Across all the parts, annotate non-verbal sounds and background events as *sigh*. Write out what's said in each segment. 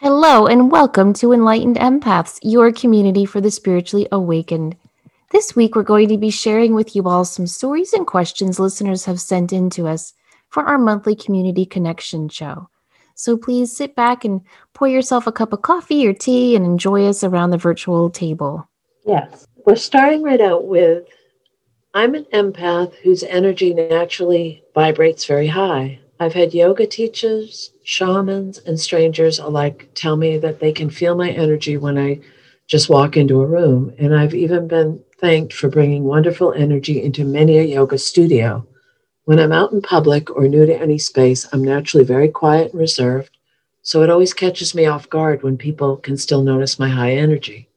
Hello, and welcome to Enlightened Empaths, your community for the spiritually awakened. This week, we're going to be sharing with you all some stories and questions listeners have sent in to us for our monthly community connection show. So please sit back and pour yourself a cup of coffee or tea and enjoy us around the virtual table. Yes. We're starting right out with I'm an empath whose energy naturally vibrates very high. I've had yoga teachers, shamans, and strangers alike tell me that they can feel my energy when I just walk into a room. And I've even been thanked for bringing wonderful energy into many a yoga studio. When I'm out in public or new to any space, I'm naturally very quiet and reserved. So it always catches me off guard when people can still notice my high energy.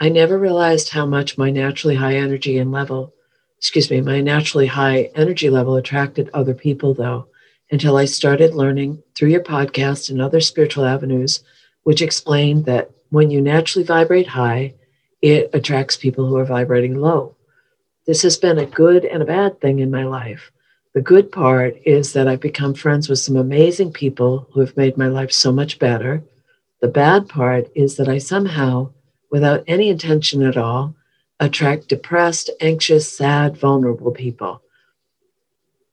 I never realized how much my naturally high energy and level, excuse me, my naturally high energy level attracted other people, though until I started learning through your podcast and other spiritual avenues, which explained that when you naturally vibrate high, it attracts people who are vibrating low. This has been a good and a bad thing in my life. The good part is that I've become friends with some amazing people who have made my life so much better. The bad part is that I somehow, without any intention at all, attract depressed, anxious, sad, vulnerable people.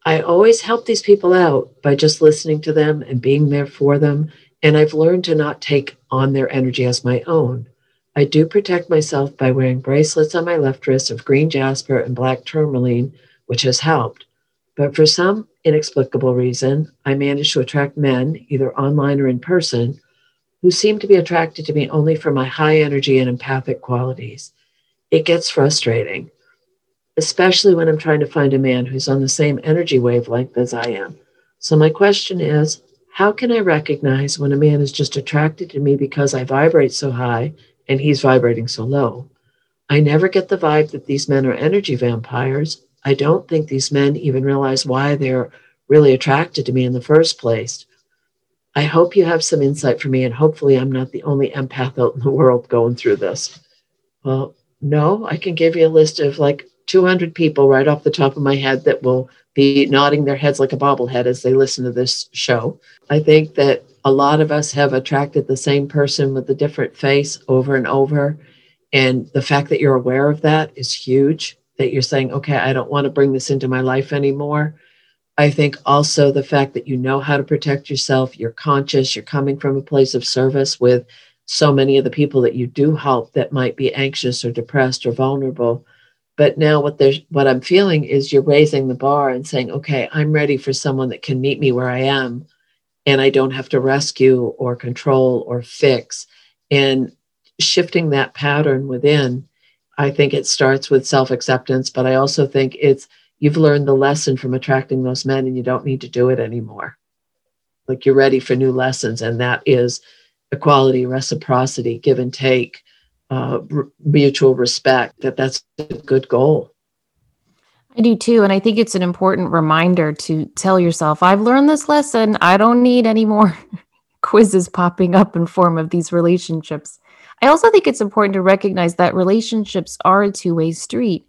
I always help these people out by just listening to them and being there for them. And I've learned to not take on their energy as my own. I do protect myself by wearing bracelets on my left wrist of green jasper and black tourmaline, which has helped. But for some inexplicable reason, I manage to attract men, either online or in person, who seem to be attracted to me only for my high energy and empathic qualities. It gets frustrating especially when I'm trying to find a man who's on the same energy wavelength as I am. So, my question is how can I recognize when a man is just attracted to me because I vibrate so high and he's vibrating so low? I never get the vibe that these men are energy vampires. I don't think these men even realize why they're really attracted to me in the first place. I hope you have some insight for me, and hopefully, I'm not the only empath out in the world going through this. Well, no, I can give you a list of like 200 people right off the top of my head that will be nodding their heads like a bobblehead as they listen to this show. I think that a lot of us have attracted the same person with a different face over and over. And the fact that you're aware of that is huge, that you're saying, okay, I don't want to bring this into my life anymore. I think also the fact that you know how to protect yourself, you're conscious, you're coming from a place of service with so many of the people that you do help that might be anxious or depressed or vulnerable but now what there's what i'm feeling is you're raising the bar and saying okay i'm ready for someone that can meet me where i am and i don't have to rescue or control or fix. And shifting that pattern within i think it starts with self-acceptance but i also think it's you've learned the lesson from attracting those men and you don't need to do it anymore. Like you're ready for new lessons and that is equality reciprocity give and take uh, r- mutual respect that that's a good goal I do too. And I think it's an important reminder to tell yourself, I've learned this lesson. I don't need any more *laughs* quizzes popping up in form of these relationships. I also think it's important to recognize that relationships are a two-way street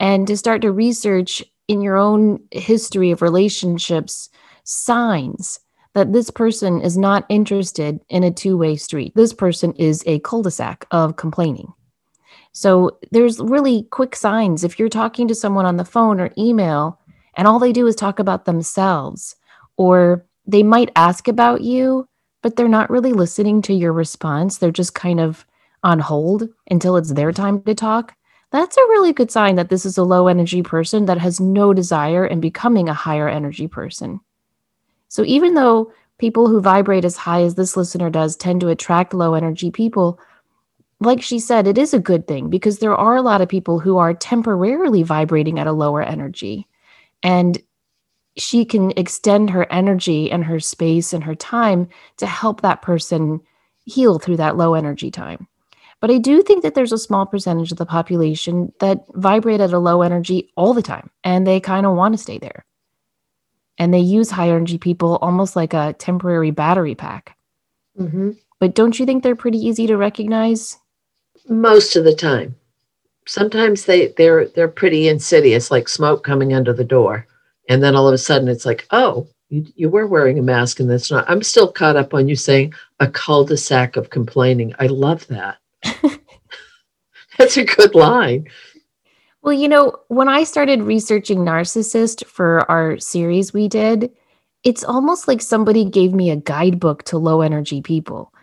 and to start to research in your own history of relationships signs that this person is not interested in a two way street. This person is a cul de sac of complaining. So there's really quick signs. If you're talking to someone on the phone or email and all they do is talk about themselves, or they might ask about you, but they're not really listening to your response, they're just kind of on hold until it's their time to talk. That's a really good sign that this is a low energy person that has no desire in becoming a higher energy person. So even though people who vibrate as high as this listener does tend to attract low energy people, like she said, it is a good thing because there are a lot of people who are temporarily vibrating at a lower energy. And she can extend her energy and her space and her time to help that person heal through that low energy time. But I do think that there's a small percentage of the population that vibrate at a low energy all the time and they kind of want to stay there and they use high energy people almost like a temporary battery pack. Mm-hmm. But don't you think they're pretty easy to recognize? Most of the time. Sometimes they they're they're pretty insidious, like smoke coming under the door, and then all of a sudden it's like, oh, You, you were wearing a mask, and that's not. I'm still caught up on you saying a cul-de-sac of complaining. I love that. *laughs* that's a good line. Well, you know, when I started researching narcissist for our series we did, it's almost like somebody gave me a guidebook to low energy people.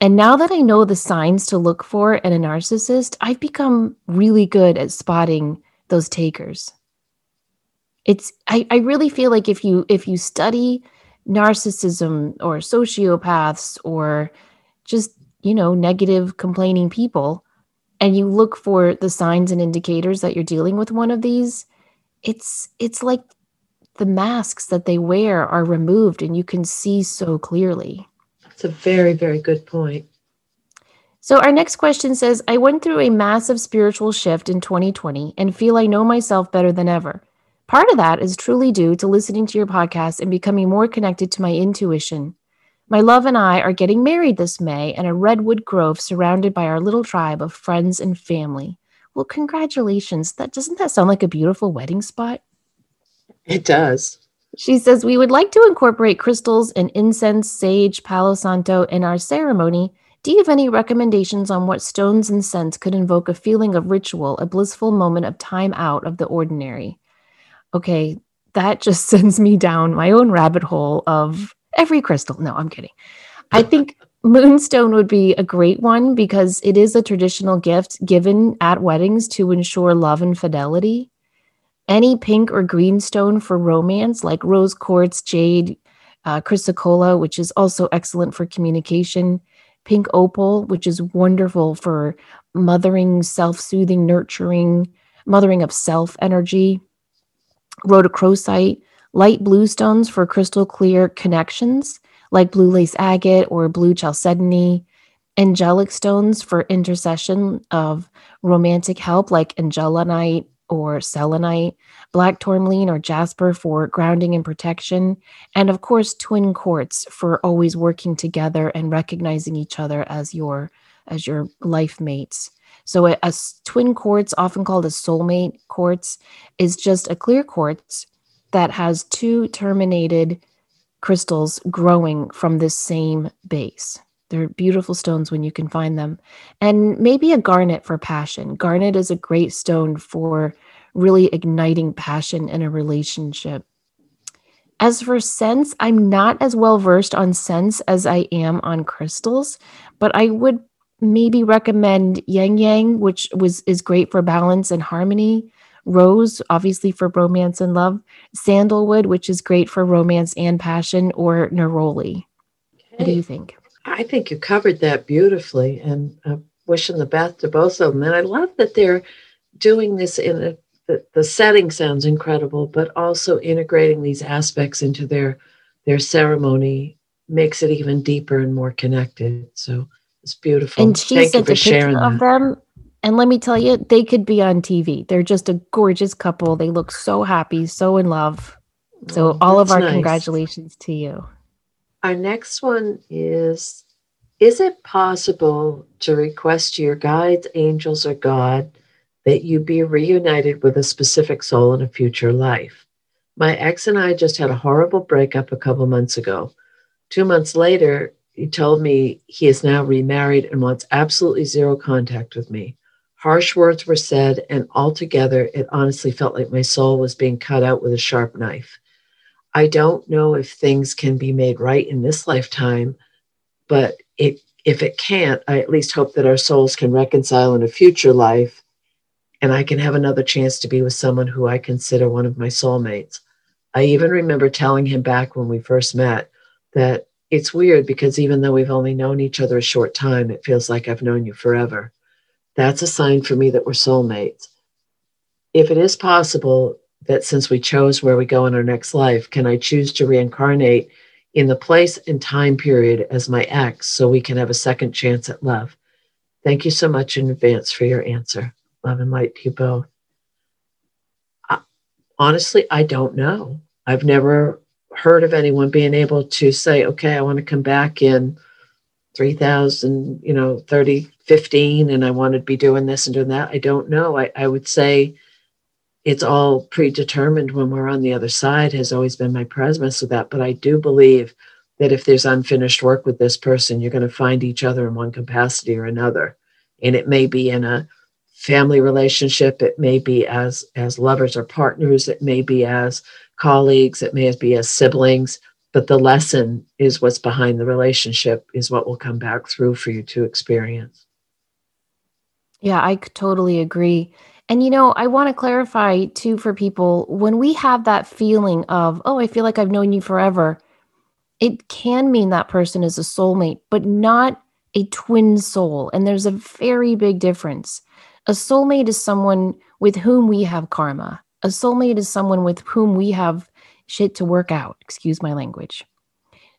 And now that I know the signs to look for in a narcissist, I've become really good at spotting those takers. It's I, I really feel like if you if you study narcissism or sociopaths or just, you know, negative complaining people, and you look for the signs and indicators that you're dealing with one of these, it's it's like the masks that they wear are removed and you can see so clearly. That's a very, very good point. So, our next question says I went through a massive spiritual shift in 2020 and feel I know myself better than ever. Part of that is truly due to listening to your podcast and becoming more connected to my intuition. My love and I are getting married this May in a redwood grove surrounded by our little tribe of friends and family. Well, congratulations. That doesn't that sound like a beautiful wedding spot? It does. She says we would like to incorporate crystals and incense, sage, palo santo in our ceremony. Do you have any recommendations on what stones and scents could invoke a feeling of ritual, a blissful moment of time out of the ordinary? Okay, that just *laughs* sends me down my own rabbit hole of every crystal. No, I'm kidding. I think moonstone would be a great one because it is a traditional gift given at weddings to ensure love and fidelity. Any pink or green stone for romance, like rose quartz, jade, uh, chrysocolla, which is also excellent for communication, pink opal, which is wonderful for mothering, self soothing, nurturing, mothering of self energy, rhodochrosite, light blue stones for crystal clear connections, like blue lace agate or blue chalcedony, angelic stones for intercession of romantic help, like angelonite or selenite, black tourmaline or jasper for grounding and protection, and of course twin quartz for always working together and recognizing each other as your as your life mates. So a, a twin quartz, often called a soulmate quartz, is just a clear quartz that has two terminated crystals growing from this same base. They're beautiful stones when you can find them. And maybe a garnet for passion. Garnet is a great stone for really igniting passion in a relationship. As for scents, I'm not as well versed on scents as I am on crystals, but I would maybe recommend ylang ylang, which was is great for balance and harmony. Rose, obviously for romance and love. Sandalwood, which is great for romance and passion, or neroli. Okay. What do you think? I think you covered that beautifully, and uh, wishing the best to both of them. And I love that they're doing this in a, the, the setting sounds incredible, but also integrating these aspects into their their ceremony makes it even deeper and more connected. So it's beautiful. And she Thank sent a picture of them and let me tell you, they could be on TV. They're just a gorgeous couple. They look so happy, so in love. So, oh, all of our nice. congratulations to you. Our next one is Is it possible to request your guides, angels, or God that you be reunited with a specific soul in a future life? My ex and I just had a horrible breakup a couple months ago. Two months later, he told me he is now remarried and wants absolutely zero contact with me. Harsh words were said, and altogether, it honestly felt like my soul was being cut out with a sharp knife. I don't know if things can be made right in this lifetime, but it, if it can't, I at least hope that our souls can reconcile in a future life and I can have another chance to be with someone who I consider one of my soulmates. I even remember telling him back when we first met that it's weird because even though we've only known each other a short time, it feels like I've known you forever that's a sign for me that we're soulmates. If it is possible that since we chose where we go in our next life, can I choose to reincarnate in the place and time period as my ex so we can have a second chance at love? Thank you so much in advance for your answer. Love and light to you both. I, honestly, I don't know. I've never heard of anyone being able to say, okay, I want to come back in 3000, you know, 30, 15 and I wanted to be doing this and doing that. I don't know. I, I would say it's all predetermined when we're on the other side has always been my premise of that. But I do believe that if there's unfinished work with this person, you're going to find each other in one capacity or another. And it may be in a family relationship, it may be as as lovers or partners, it may be as colleagues, it may be as siblings, but the lesson is what's behind the relationship is what will come back through for you to experience. Yeah, I totally agree. And you know, I want to clarify too for people when we have that feeling of, oh, I feel like I've known you forever, it can mean that person is a soulmate, but not a twin soul. And there's a very big difference. A soulmate is someone with whom we have karma. A soulmate is someone with whom we have shit to work out. Excuse my language.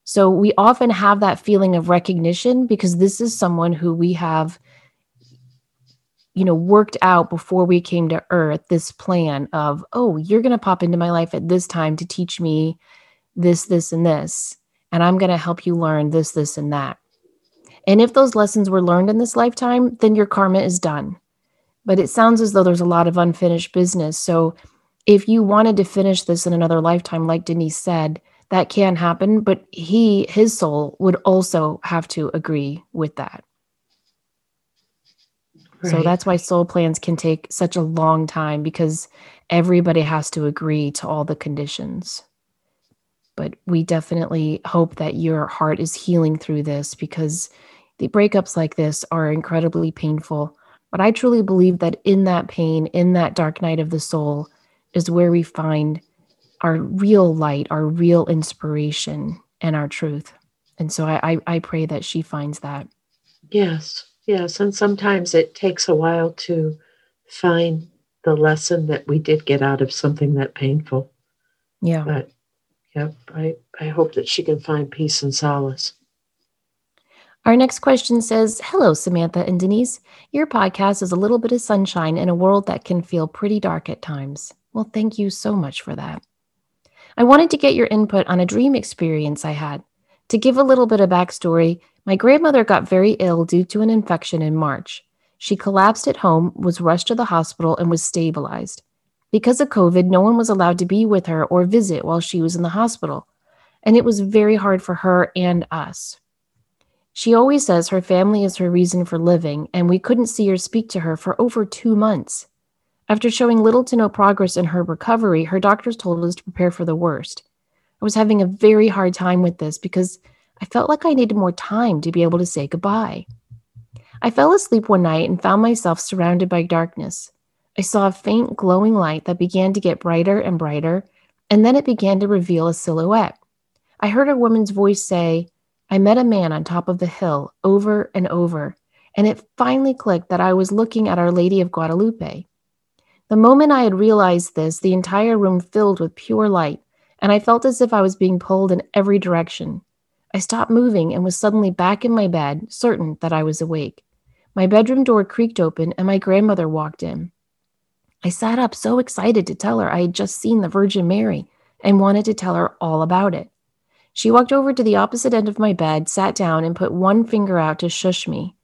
So we often have that feeling of recognition because this is someone who we have you know worked out before we came to earth this plan of oh you're going to pop into my life at this time to teach me this this and this and i'm going to help you learn this this and that and if those lessons were learned in this lifetime then your karma is done but it sounds as though there's a lot of unfinished business. So if you wanted to finish this in another lifetime, like Denise said, that can happen, but he, his soul, would also have to agree with that. Right. So that's why soul plans can take such a long time because everybody has to agree to all the conditions. But we definitely hope that your heart is healing through this because the breakups like this are incredibly painful. But I truly believe that in that pain, in that dark night of the soul, is where we find our real light, our real inspiration, and our truth. And so I, I, I pray that she finds that. Yes, yes. And sometimes it takes a while to find the lesson that we did get out of something that painful. Yeah. But yep, I, I hope that she can find peace and solace. Our next question says Hello, Samantha and Denise. Your podcast is a little bit of sunshine in a world that can feel pretty dark at times. Well, thank you so much for that. I wanted to get your input on a dream experience I had. To give a little bit of backstory, my grandmother got very ill due to an infection in March. She collapsed at home, was rushed to the hospital, and was stabilized. Because of COVID, no one was allowed to be with her or visit while she was in the hospital. And it was very hard for her and us. She always says her family is her reason for living, and we couldn't see or speak to her for over two months. After showing little to no progress in her recovery, her doctors told us to prepare for the worst. I was having a very hard time with this because I felt like I needed more time to be able to say goodbye. I fell asleep one night and found myself surrounded by darkness. I saw a faint glowing light that began to get brighter and brighter, and then it began to reveal a silhouette. I heard a woman's voice say, I met a man on top of the hill over and over, and it finally clicked that I was looking at Our Lady of Guadalupe. The moment I had realized this, the entire room filled with pure light, and I felt as if I was being pulled in every direction. I stopped moving and was suddenly back in my bed, certain that I was awake. My bedroom door creaked open, and my grandmother walked in. I sat up so excited to tell her I had just seen the Virgin Mary and wanted to tell her all about it. She walked over to the opposite end of my bed, sat down, and put one finger out to shush me.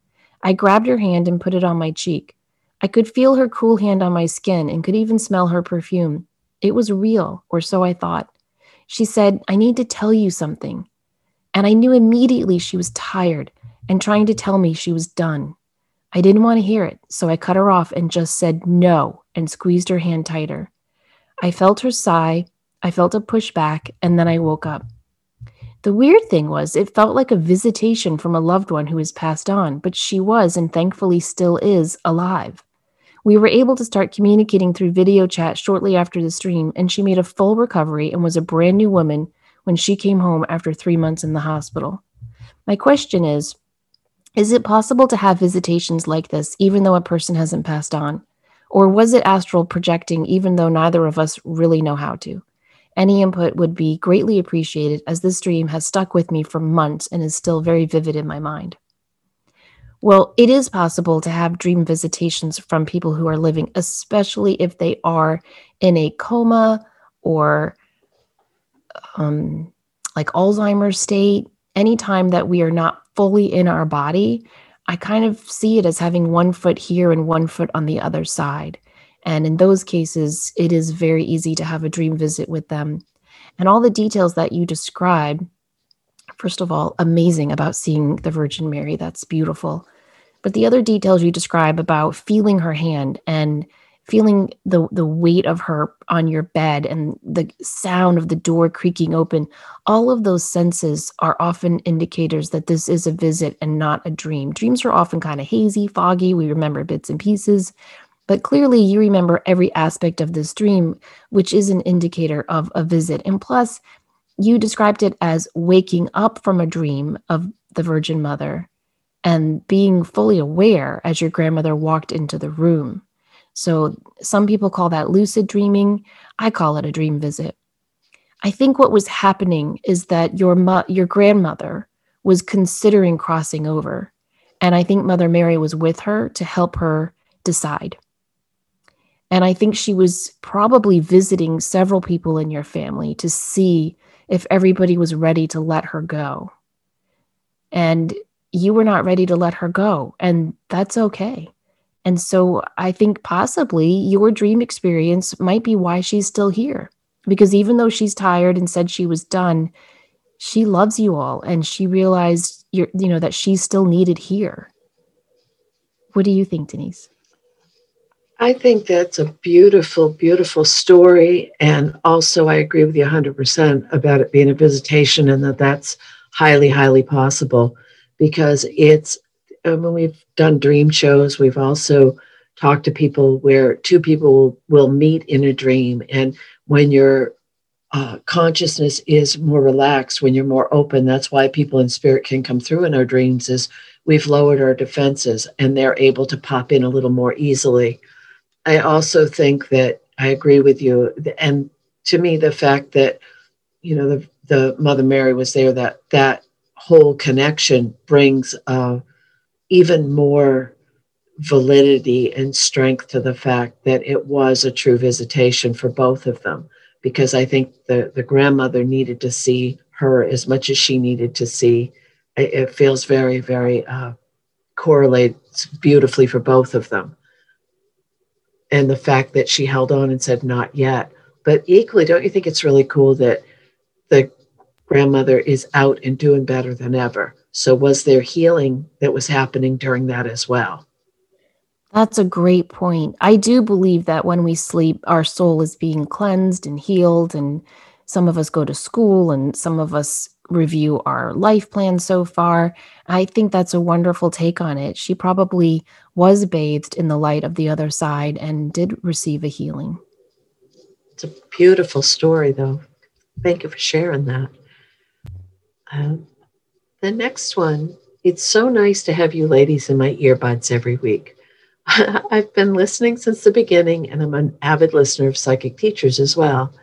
I grabbed her hand and put it on my cheek. I could feel her cool hand on my skin and could even smell her perfume. It was real, or so I thought. She said, I need to tell you something. And I knew immediately she was tired and trying to tell me she was done. I didn't want to hear it, so I cut her off and just said no and squeezed her hand tighter. I felt her sigh, I felt a push back, and then I woke up. The weird thing was, it felt like a visitation from a loved one who has passed on, but she was, and thankfully still is, alive. We were able to start communicating through video chat shortly after the stream, and she made a full recovery and was a brand new woman when she came home after three months in the hospital. My question is Is it possible to have visitations like this even though a person hasn't passed on? Or was it astral projecting even though neither of us really know how to? Any input would be greatly appreciated as this dream has stuck with me for months and is still very vivid in my mind. Well, it is possible to have dream visitations from people who are living, especially if they are in a coma or um, like Alzheimer's state. Anytime that we are not fully in our body, I kind of see it as having one foot here and one foot on the other side. And in those cases, it is very easy to have a dream visit with them. And all the details that you describe, first of all, amazing about seeing the Virgin Mary. That's beautiful. But the other details you describe about feeling her hand and feeling the the weight of her on your bed and the sound of the door creaking open all of those senses are often indicators that this is a visit and not a dream dreams are often kind of hazy foggy we remember bits and pieces but clearly you remember every aspect of this dream which is an indicator of a visit and plus you described it as waking up from a dream of the virgin mother and being fully aware as your grandmother walked into the room so some people call that lucid dreaming. I call it a dream visit. I think what was happening is that your mo- your grandmother was considering crossing over, and I think Mother Mary was with her to help her decide. And I think she was probably visiting several people in your family to see if everybody was ready to let her go. And you were not ready to let her go, and that's okay. And so I think possibly your dream experience might be why she's still here. Because even though she's tired and said she was done, she loves you all and she realized you're, you know that she's still needed here. What do you think, Denise? I think that's a beautiful, beautiful story. And also, I agree with you 100% about it being a visitation and that that's highly, highly possible because it's when we've done dream shows, we've also talked to people where two people will meet in a dream. And when your uh, consciousness is more relaxed, when you're more open, that's why people in spirit can come through in our dreams is we've lowered our defenses and they're able to pop in a little more easily. I also think that I agree with you. And to me, the fact that, you know, the, the Mother Mary was there, that that whole connection brings uh, even more validity and strength to the fact that it was a true visitation for both of them because i think the, the grandmother needed to see her as much as she needed to see it, it feels very very uh, correlates beautifully for both of them and the fact that she held on and said not yet but equally don't you think it's really cool that the grandmother is out and doing better than ever so, was there healing that was happening during that as well? That's a great point. I do believe that when we sleep, our soul is being cleansed and healed. And some of us go to school and some of us review our life plan so far. I think that's a wonderful take on it. She probably was bathed in the light of the other side and did receive a healing. It's a beautiful story, though. Thank you for sharing that. Um, the next one, it's so nice to have you ladies in my earbuds every week. *laughs* I've been listening since the beginning, and I'm an avid listener of psychic teachers as well.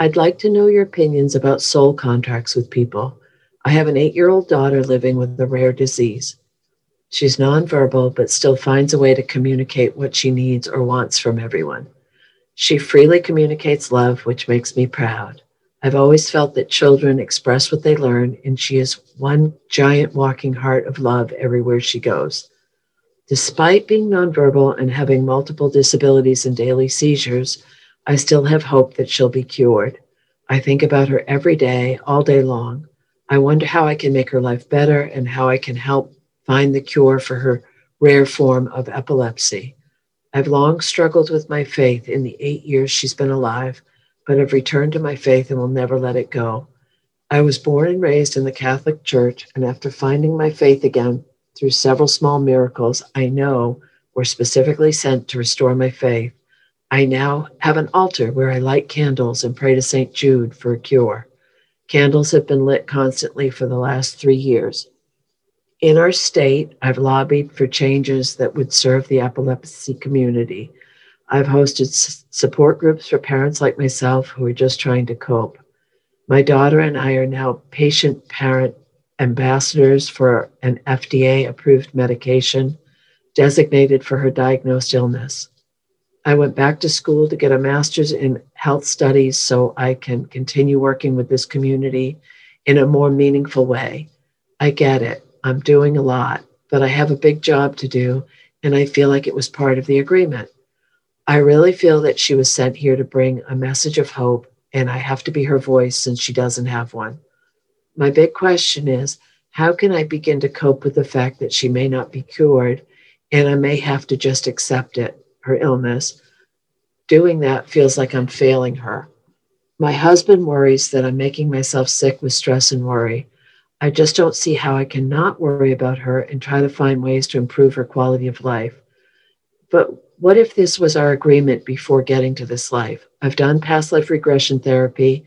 I'd like to know your opinions about soul contracts with people. I have an eight year old daughter living with a rare disease. She's nonverbal, but still finds a way to communicate what she needs or wants from everyone. She freely communicates love, which makes me proud. I've always felt that children express what they learn, and she is one giant walking heart of love everywhere she goes. Despite being nonverbal and having multiple disabilities and daily seizures, I still have hope that she'll be cured. I think about her every day, all day long. I wonder how I can make her life better and how I can help find the cure for her rare form of epilepsy. I've long struggled with my faith in the eight years she's been alive but have returned to my faith and will never let it go. I was born and raised in the Catholic Church, and after finding my faith again through several small miracles I know were specifically sent to restore my faith, I now have an altar where I light candles and pray to St. Jude for a cure. Candles have been lit constantly for the last three years. In our state, I've lobbied for changes that would serve the epilepsy community. I've hosted s- support groups for parents like myself who are just trying to cope. My daughter and I are now patient parent ambassadors for an FDA approved medication designated for her diagnosed illness. I went back to school to get a master's in health studies so I can continue working with this community in a more meaningful way. I get it. I'm doing a lot, but I have a big job to do, and I feel like it was part of the agreement. I really feel that she was sent here to bring a message of hope, and I have to be her voice since she doesn't have one. My big question is how can I begin to cope with the fact that she may not be cured and I may have to just accept it, her illness? Doing that feels like I'm failing her. My husband worries that I'm making myself sick with stress and worry. I just don't see how I can not worry about her and try to find ways to improve her quality of life. But what if this was our agreement before getting to this life? I've done past life regression therapy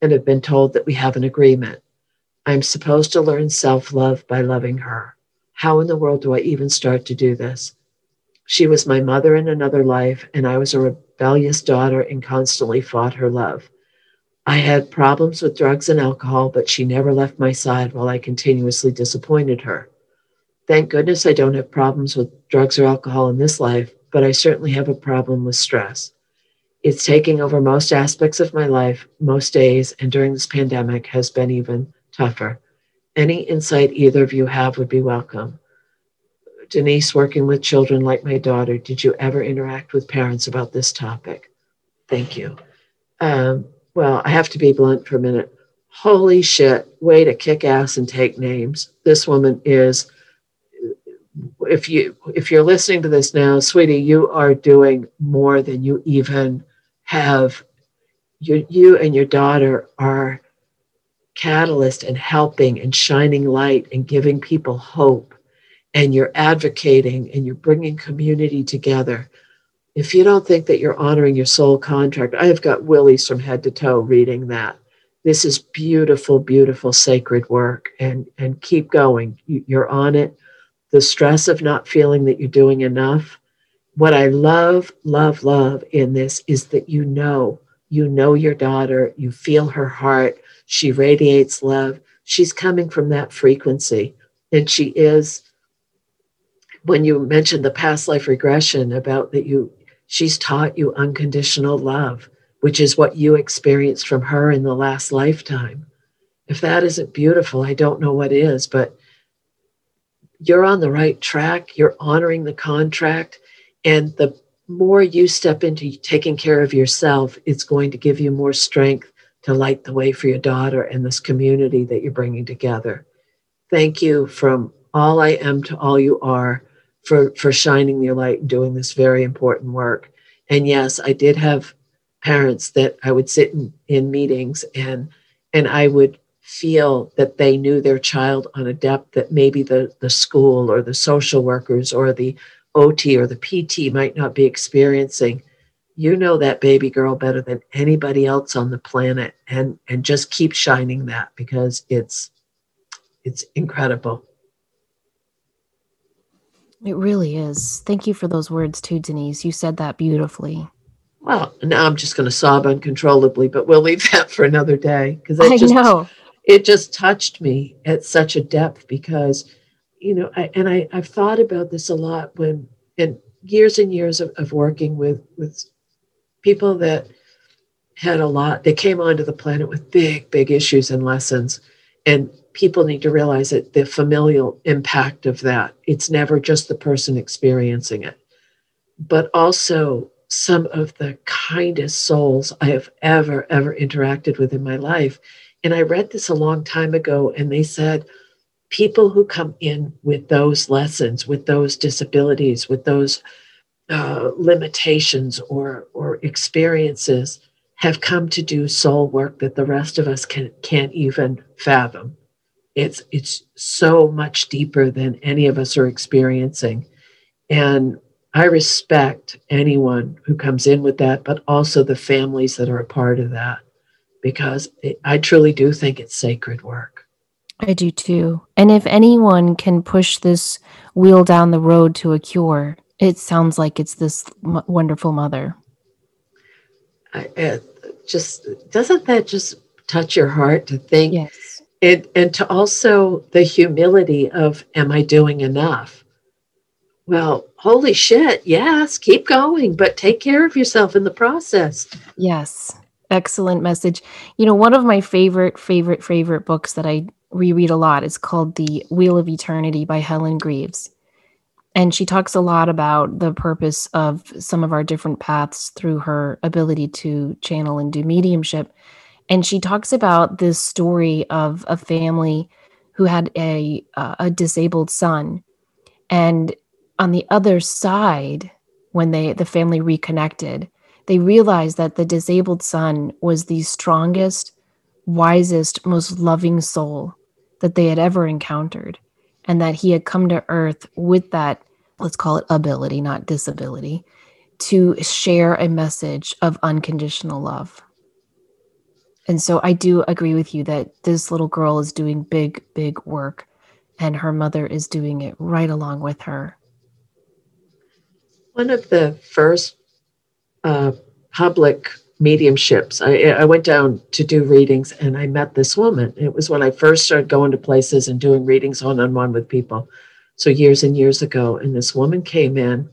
and have been told that we have an agreement. I'm supposed to learn self love by loving her. How in the world do I even start to do this? She was my mother in another life, and I was a rebellious daughter and constantly fought her love. I had problems with drugs and alcohol, but she never left my side while I continuously disappointed her. Thank goodness I don't have problems with drugs or alcohol in this life, but I certainly have a problem with stress. It's taking over most aspects of my life, most days, and during this pandemic has been even tougher. Any insight either of you have would be welcome. Denise, working with children like my daughter, did you ever interact with parents about this topic? Thank you. Um, well, I have to be blunt for a minute. Holy shit, way to kick ass and take names. This woman is if you if you're listening to this now, sweetie, you are doing more than you even have. You you and your daughter are catalyst and helping and shining light and giving people hope and you're advocating and you're bringing community together if you don't think that you're honoring your soul contract, I have got willies from head to toe reading that. This is beautiful, beautiful sacred work, and and keep going. You're on it. The stress of not feeling that you're doing enough. What I love, love, love in this is that you know, you know your daughter, you feel her heart, she radiates love. She's coming from that frequency, and she is when you mentioned the past life regression about that you She's taught you unconditional love, which is what you experienced from her in the last lifetime. If that isn't beautiful, I don't know what is, but you're on the right track. You're honoring the contract. And the more you step into taking care of yourself, it's going to give you more strength to light the way for your daughter and this community that you're bringing together. Thank you from all I am to all you are for for shining your light and doing this very important work. And yes, I did have parents that I would sit in, in meetings and and I would feel that they knew their child on a depth that maybe the, the school or the social workers or the OT or the PT might not be experiencing. You know that baby girl better than anybody else on the planet and and just keep shining that because it's it's incredible. It really is. Thank you for those words too, Denise. You said that beautifully. Well, now I'm just going to sob uncontrollably, but we'll leave *laughs* that for another day because I just, know it just touched me at such a depth because, you know, I, and I, I've thought about this a lot when, in years and years of, of working with with people that had a lot. They came onto the planet with big, big issues and lessons, and people need to realize that the familial impact of that. It's never just the person experiencing it, but also some of the kindest souls I have ever, ever interacted with in my life. And I read this a long time ago, and they said, people who come in with those lessons, with those disabilities, with those uh, limitations or, or experiences, have come to do soul work that the rest of us can, can't even fathom. It's it's so much deeper than any of us are experiencing. And I respect anyone who comes in with that, but also the families that are a part of that, because it, I truly do think it's sacred work. I do too. And if anyone can push this wheel down the road to a cure, it sounds like it's this m- wonderful mother. I, just doesn't that just touch your heart to think yes it, and to also the humility of, am I doing enough? Well, holy shit, yes, keep going, but take care of yourself in the process. Yes, excellent message. You know, one of my favorite, favorite, favorite books that I reread a lot is called The Wheel of Eternity by Helen Greaves. And she talks a lot about the purpose of some of our different paths through her ability to channel and do mediumship. And she talks about this story of a family who had a uh, a disabled son, and on the other side, when they the family reconnected, they realized that the disabled son was the strongest, wisest, most loving soul that they had ever encountered, and that he had come to Earth with that let's call it ability, not disability, to share a message of unconditional love. And so I do agree with you that this little girl is doing big, big work, and her mother is doing it right along with her. One of the first uh, public mediumships, I, I went down to do readings and I met this woman. It was when I first started going to places and doing readings one on one with people. So, years and years ago. And this woman came in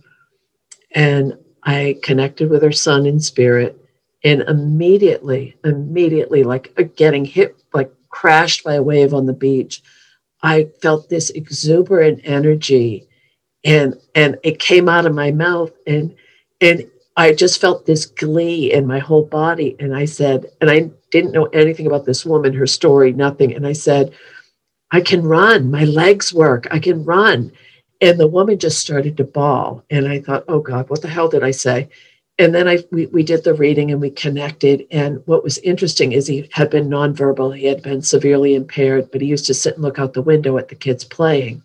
and I connected with her son in spirit and immediately, immediately, like uh, getting hit, like crashed by a wave on the beach, I felt this exuberant energy, and and it came out of my mouth, and and I just felt this glee in my whole body, and I said, and I didn't know anything about this woman, her story, nothing, and I said, I can run, my legs work, I can run. And the woman just started to bawl. And I thought, oh God, what the hell did I say? And then I we, we did the reading and we connected. And what was interesting is he had been nonverbal. He had been severely impaired, but he used to sit and look out the window at the kids playing.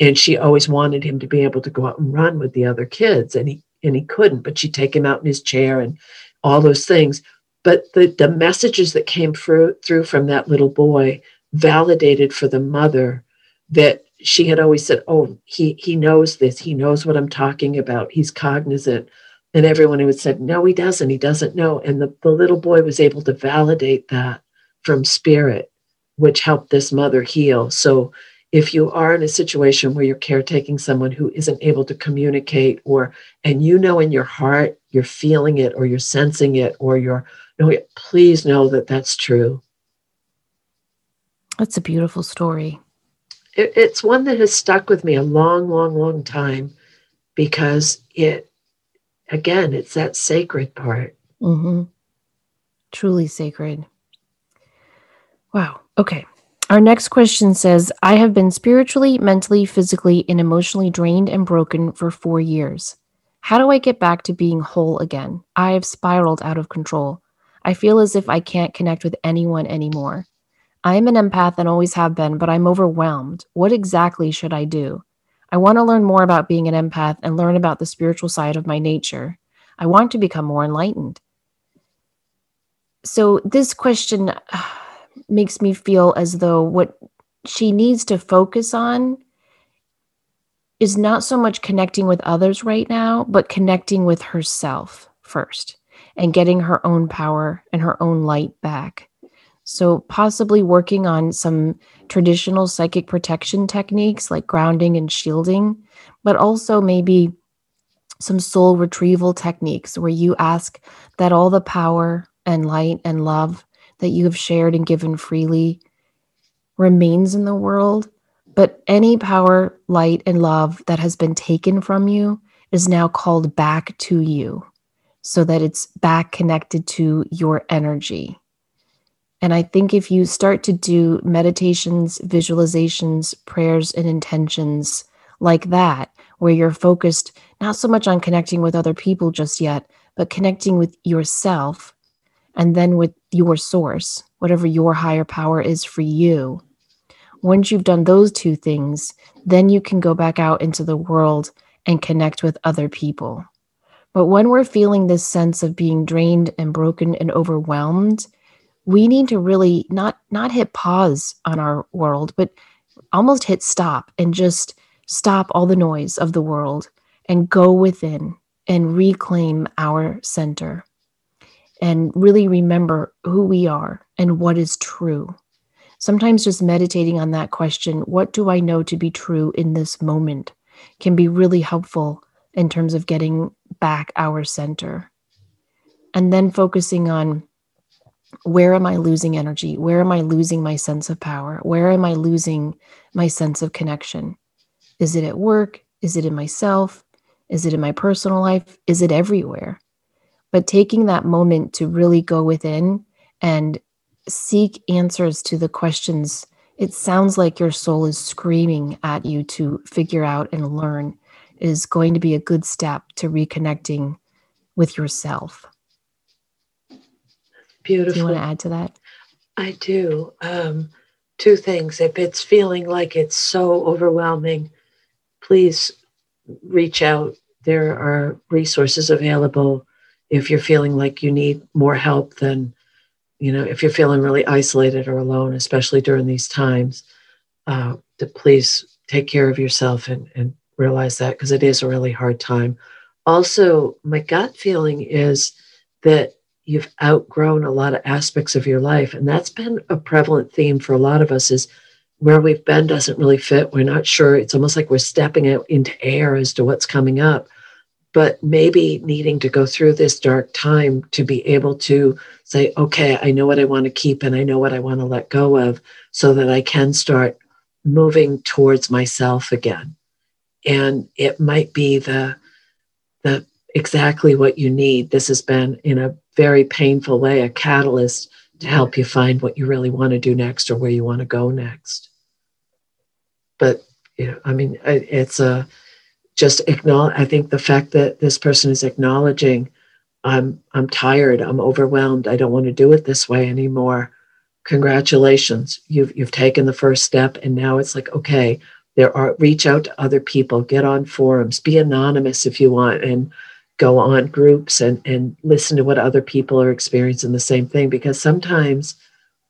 And she always wanted him to be able to go out and run with the other kids, and he and he couldn't. But she'd take him out in his chair and all those things. But the the messages that came through through from that little boy validated for the mother that she had always said, "Oh, he he knows this. He knows what I'm talking about. He's cognizant." And everyone who had said, no, he doesn't, he doesn't know. And the, the little boy was able to validate that from spirit, which helped this mother heal. So if you are in a situation where you're caretaking someone who isn't able to communicate or and you know in your heart you're feeling it or you're sensing it or you're no please know that that's true that's a beautiful story it, it's one that has stuck with me a long long long time because it again, it's that sacred part. Mm-hmm. Truly sacred. Wow. Okay. Our next question says I have been spiritually, mentally, physically, and emotionally drained and broken for four years. How do I get back to being whole again? I have spiraled out of control. I feel as if I can't connect with anyone anymore. I am an empath and always have been, but I'm overwhelmed. What exactly should I do? I want to learn more about being an empath and learn about the spiritual side of my nature. I want to become more enlightened. So, this question *sighs* makes me feel as though what she needs to focus on is not so much connecting with others right now, but connecting with herself first and getting her own power and her own light back. So, possibly working on some traditional psychic protection techniques like grounding and shielding, but also maybe some soul retrieval techniques where you ask that all the power and light and love that you have shared and given freely remains in the world. But any power, light, and love that has been taken from you is now called back to you so that it's back connected to your energy. And I think if you start to do meditations, visualizations, prayers, and intentions like that, where you're focused not so much on connecting with other people just yet, but connecting with yourself and then with your source, whatever your higher power is for you. Once you've done those two things, then you can go back out into the world and connect with other people. But when we're feeling this sense of being drained and broken and overwhelmed, we need to really not not hit pause on our world but almost hit stop and just stop all the noise of the world and go within and reclaim our center and really remember who we are and what is true. Sometimes just meditating on that question what do i know to be true in this moment can be really helpful in terms of getting back our center. And then focusing on where am I losing energy? Where am I losing my sense of power? Where am I losing my sense of connection? Is it at work? Is it in myself? Is it in my personal life? Is it everywhere? But taking that moment to really go within and seek answers to the questions, it sounds like your soul is screaming at you to figure out and learn is going to be a good step to reconnecting with yourself. Beautiful. Do you want to add to that? I do. Um, two things. If it's feeling like it's so overwhelming, please reach out. There are resources available if you're feeling like you need more help than, you know, if you're feeling really isolated or alone, especially during these times, uh, to please take care of yourself and, and realize that because it is a really hard time. Also, my gut feeling is that you've outgrown a lot of aspects of your life. And that's been a prevalent theme for a lot of us is where we've been doesn't really fit. We're not sure. It's almost like we're stepping out into air as to what's coming up. But maybe needing to go through this dark time to be able to say, okay, I know what I want to keep and I know what I want to let go of so that I can start moving towards myself again. And it might be the the exactly what you need. This has been in a very painful way a catalyst to help you find what you really want to do next or where you want to go next. But you know, I mean, it's a just acknowledge. I think the fact that this person is acknowledging, I'm I'm tired, I'm overwhelmed, I don't want to do it this way anymore. Congratulations, you've you've taken the first step, and now it's like okay, there are reach out to other people, get on forums, be anonymous if you want, and go on groups and, and listen to what other people are experiencing the same thing because sometimes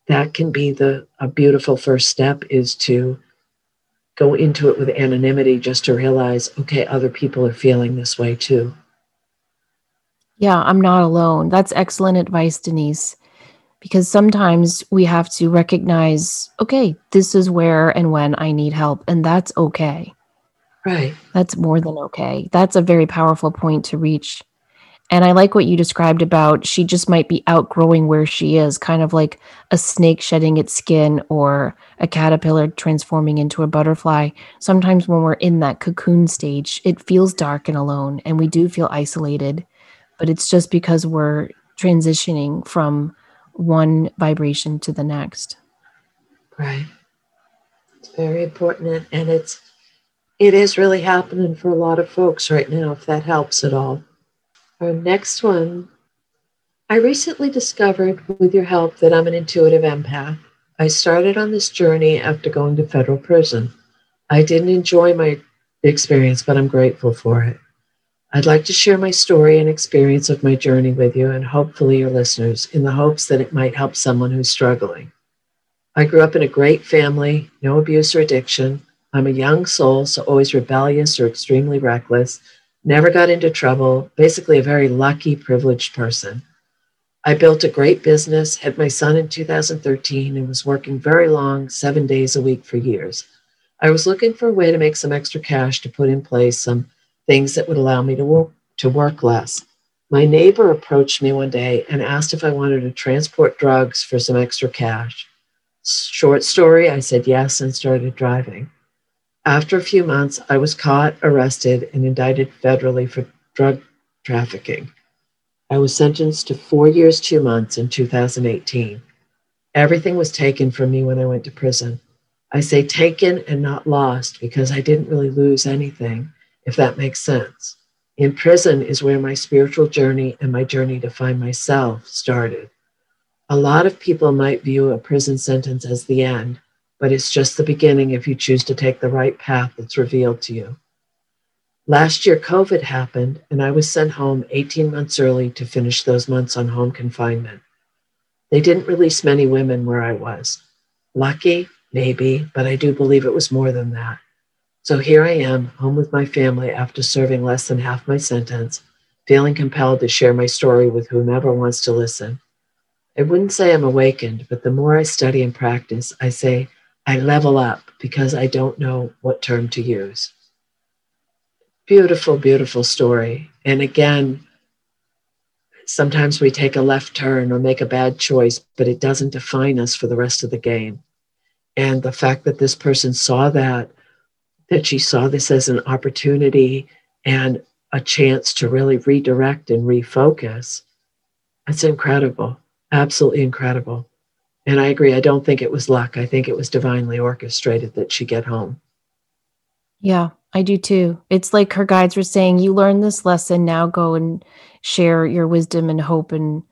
that can be the a beautiful first step is to go into it with anonymity just to realize okay other people are feeling this way too. Yeah i'm not alone. That's excellent advice denise because sometimes we have to recognize okay this is where and when i need help and that's okay Right. That's more than okay. That's a very powerful point to reach. And I like what you described about she just might be outgrowing where she is, kind of like a snake shedding its skin or a caterpillar transforming into a butterfly. Sometimes when we're in that cocoon stage, it feels dark and alone, and we do feel isolated. But it's just because we're transitioning from one vibration to the next. Right. It's very important. And it's it is really happening for a lot of folks right now, if that helps at all. Our next one I recently discovered with your help that I'm an intuitive empath. I started on this journey after going to federal prison. I didn't enjoy my experience, but I'm grateful for it. I'd like to share my story and experience of my journey with you and hopefully your listeners in the hopes that it might help someone who's struggling. I grew up in a great family, no abuse or addiction. I'm a young soul, so always rebellious or extremely reckless, never got into trouble, basically a very lucky, privileged person. I built a great business, had my son in 2013, and was working very long, seven days a week for years. I was looking for a way to make some extra cash to put in place some things that would allow me to work, to work less. My neighbor approached me one day and asked if I wanted to transport drugs for some extra cash. Short story, I said yes and started driving. After a few months, I was caught, arrested, and indicted federally for drug trafficking. I was sentenced to four years, two months in 2018. Everything was taken from me when I went to prison. I say taken and not lost because I didn't really lose anything, if that makes sense. In prison is where my spiritual journey and my journey to find myself started. A lot of people might view a prison sentence as the end, but it's just the beginning if you choose to take the right path that's revealed to you. Last year, COVID happened, and I was sent home 18 months early to finish those months on home confinement. They didn't release many women where I was. Lucky, maybe, but I do believe it was more than that. So here I am, home with my family after serving less than half my sentence, feeling compelled to share my story with whomever wants to listen. I wouldn't say I'm awakened, but the more I study and practice, I say I level up because I don't know what term to use. Beautiful, beautiful story. And again, sometimes we take a left turn or make a bad choice, but it doesn't define us for the rest of the game. And the fact that this person saw that that she saw this as an opportunity and a chance to really redirect and refocus. That's incredible. Absolutely incredible. And I agree. I don't think it was luck. I think it was divinely orchestrated that she get home. Yeah, I do too. It's like her guides were saying, you learned this lesson, now go and share your wisdom and hope and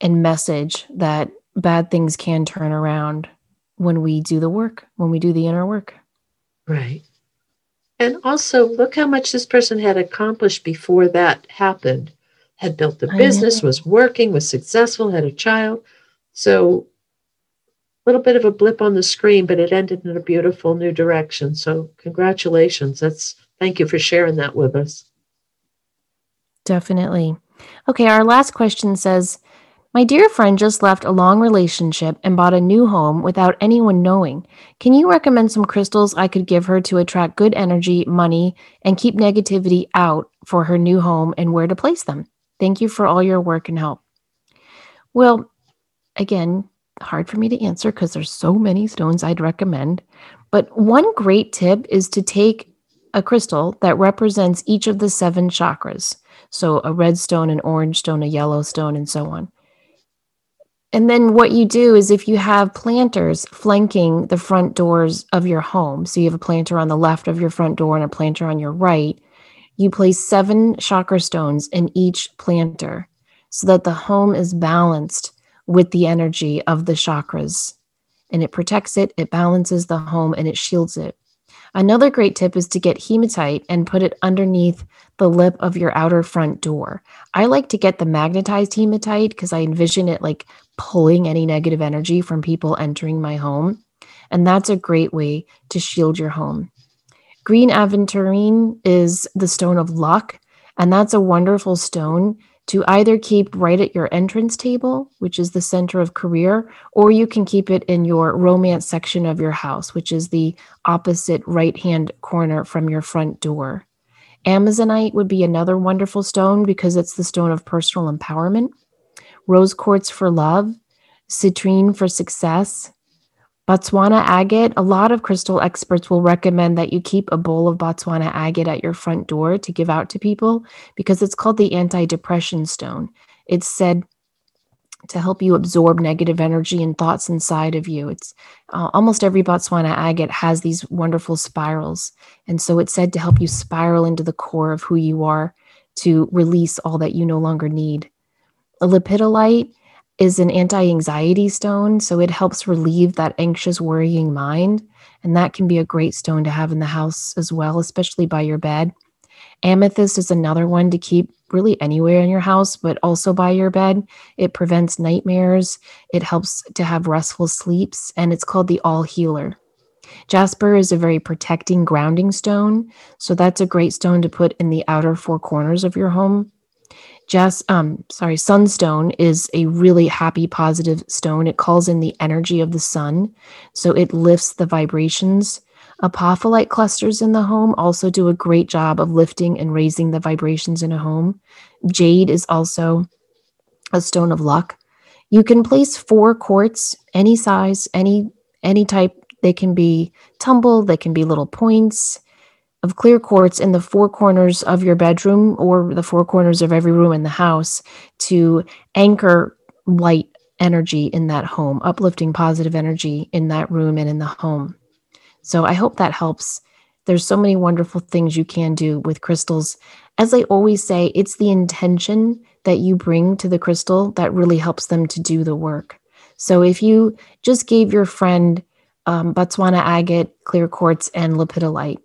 and message that bad things can turn around when we do the work, when we do the inner work. Right. And also look how much this person had accomplished before that happened. Had built a business, was working, was successful, had a child. So little bit of a blip on the screen, but it ended in a beautiful new direction. So congratulations. That's thank you for sharing that with us. Definitely. Okay, our last question says, my dear friend just left a long relationship and bought a new home without anyone knowing. Can you recommend some crystals I could give her to attract good energy, money, and keep negativity out for her new home and where to place them? Thank you for all your work and help. Well, again, hard for me to answer because there's so many stones I'd recommend. But one great tip is to take a crystal that represents each of the seven chakras. So a red stone, an orange stone, a yellow stone, and so on. And then what you do is if you have planters flanking the front doors of your home, so you have a planter on the left of your front door and a planter on your right, you place seven chakra stones in each planter so that the home is balanced with the energy of the chakras. And it protects it, it balances the home, and it shields it. Another great tip is to get hematite and put it underneath the lip of your outer front door. I like to get the magnetized hematite because I envision it like pulling any negative energy from people entering my home. And that's a great way to shield your home. Green aventurine is the stone of luck, and that's a wonderful stone to either keep right at your entrance table, which is the center of career, or you can keep it in your romance section of your house, which is the opposite right hand corner from your front door. Amazonite would be another wonderful stone because it's the stone of personal empowerment. Rose quartz for love, citrine for success, Botswana agate, a lot of crystal experts will recommend that you keep a bowl of Botswana agate at your front door to give out to people because it's called the anti depression stone. It's said to help you absorb negative energy and thoughts inside of you. It's uh, almost every Botswana agate has these wonderful spirals. And so it's said to help you spiral into the core of who you are to release all that you no longer need. A lepidolite is an anti anxiety stone. So it helps relieve that anxious, worrying mind. And that can be a great stone to have in the house as well, especially by your bed. Amethyst is another one to keep really anywhere in your house, but also by your bed. It prevents nightmares, it helps to have restful sleeps, and it's called the All Healer. Jasper is a very protecting, grounding stone. So that's a great stone to put in the outer four corners of your home. Jas, um, sorry, sunstone is a really happy, positive stone. It calls in the energy of the sun, so it lifts the vibrations. Apophyllite clusters in the home also do a great job of lifting and raising the vibrations in a home. Jade is also a stone of luck. You can place four quartz, any size, any any type. They can be tumble, they can be little points of clear quartz in the four corners of your bedroom or the four corners of every room in the house to anchor light energy in that home, uplifting positive energy in that room and in the home. So I hope that helps. There's so many wonderful things you can do with crystals. As I always say, it's the intention that you bring to the crystal that really helps them to do the work. So if you just gave your friend um, Botswana agate, clear quartz, and lepidolite,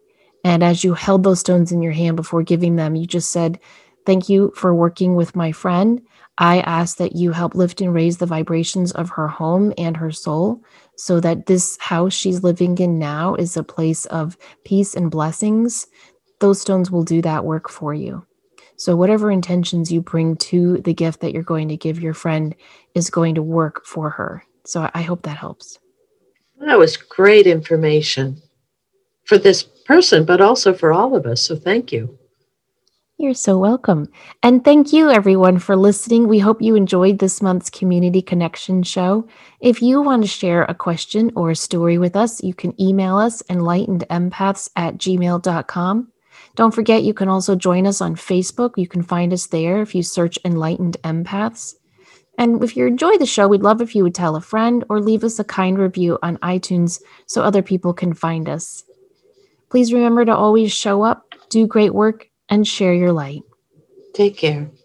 and as you held those stones in your hand before giving them, you just said, Thank you for working with my friend. I ask that you help lift and raise the vibrations of her home and her soul so that this house she's living in now is a place of peace and blessings. Those stones will do that work for you. So, whatever intentions you bring to the gift that you're going to give your friend is going to work for her. So, I hope that helps. That was great information for this person, but also for all of us. So thank you. You're so welcome. And thank you, everyone, for listening. We hope you enjoyed this month's Community Connection show. If you want to share a question or a story with us, you can email us enlightenedempaths at gmail.com. Don't forget, you can also join us on Facebook. You can find us there if you search Enlightened Empaths. And if you enjoy the show, we'd love if you would tell a friend or leave us a kind review on iTunes so other people can find us. Please remember to always show up, do great work, and share your light. Take care.